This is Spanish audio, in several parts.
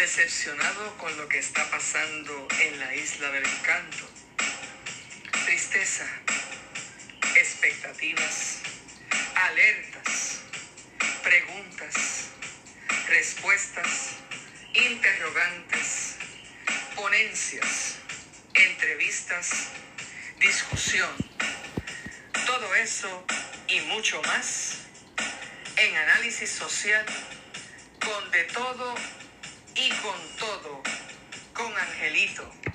decepcionado con lo que está pasando en la isla del encanto. Tristeza, expectativas, alertas, preguntas, respuestas, interrogantes, ponencias, entrevistas, discusión. Todo eso y mucho más en análisis social con de todo y con todo, con Angelito.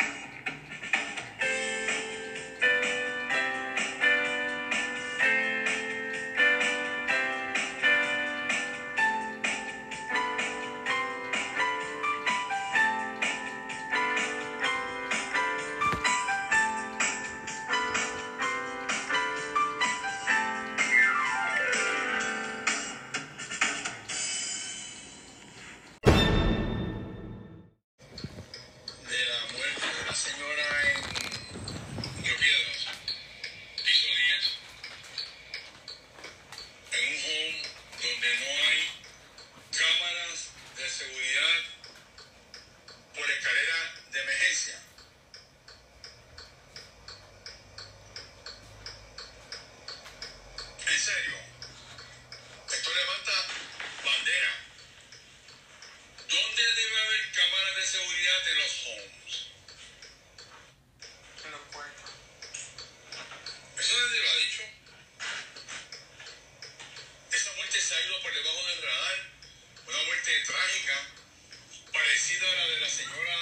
sido la de la señora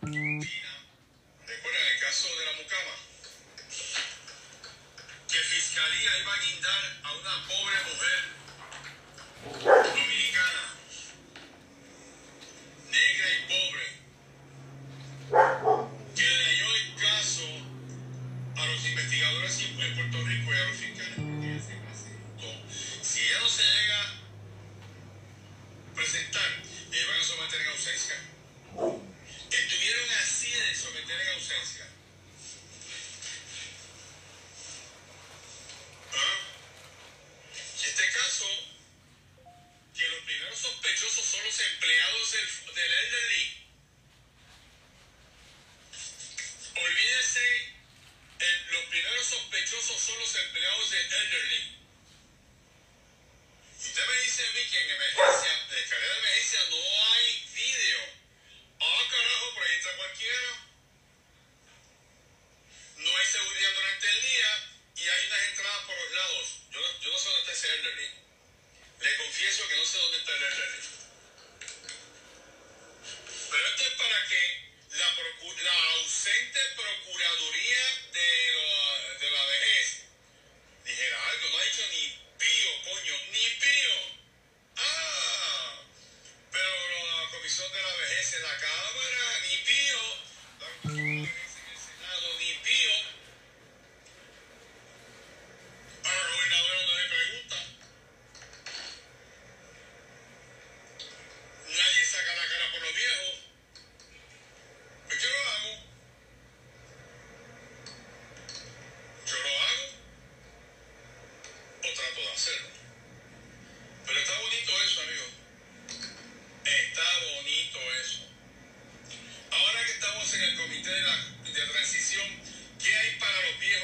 Pina. sospechosos son los empleados de Elderly. De, de Transición, ¿qué hay para los viejos?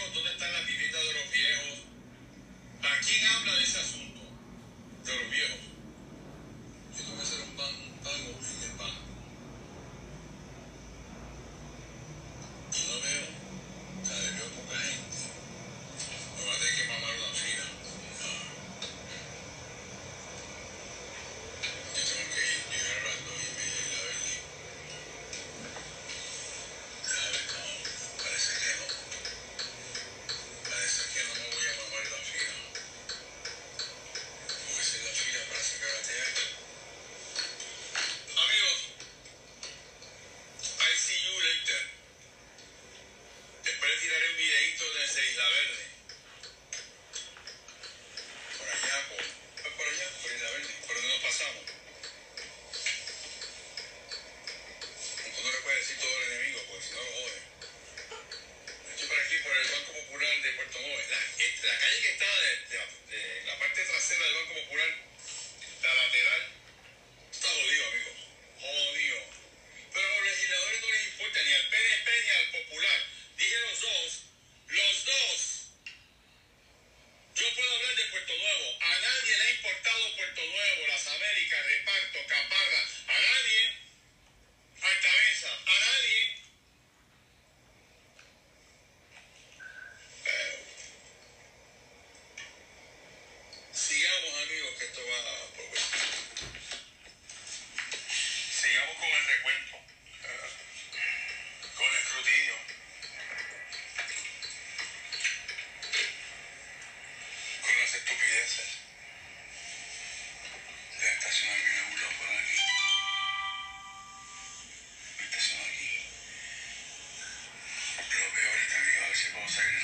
conseguir.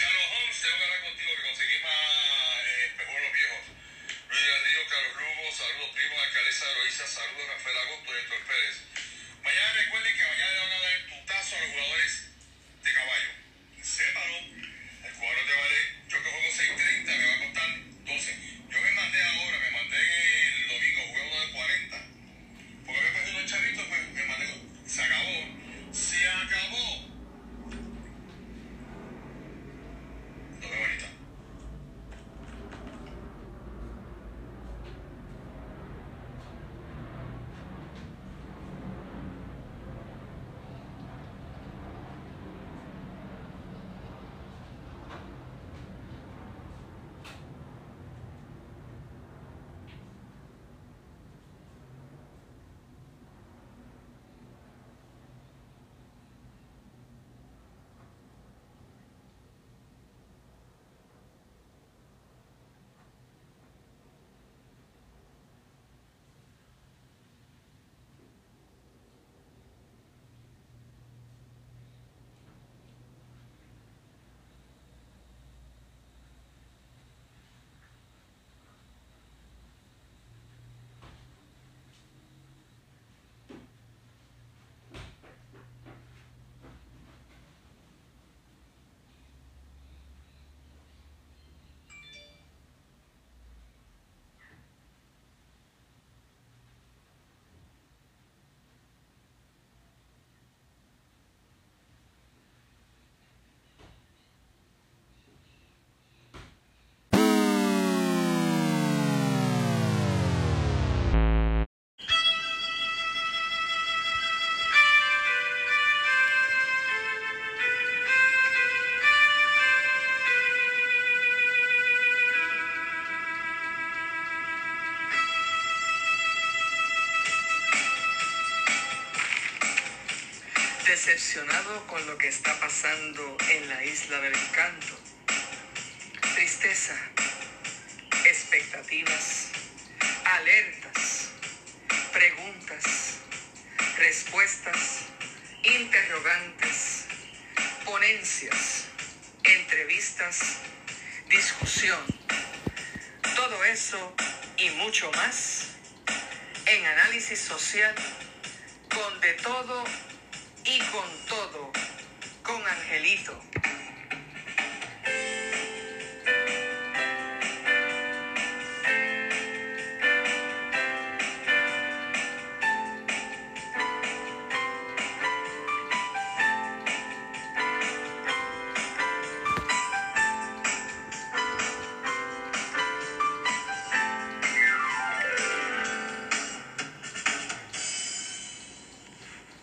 Carlos Holmes, tengo que hablar contigo, que conseguí más eh, los viejos. Luis Garrido, Carlos Lugo, saludos primos, alcaldesa Eloísa, saludos Rafael Agosto y Héctor Pérez. Decepcionado con lo que está pasando en la isla del encanto. Tristeza, expectativas, alertas, preguntas, respuestas, interrogantes, ponencias, entrevistas, discusión. Todo eso y mucho más en análisis social con de todo y con todo con Angelito.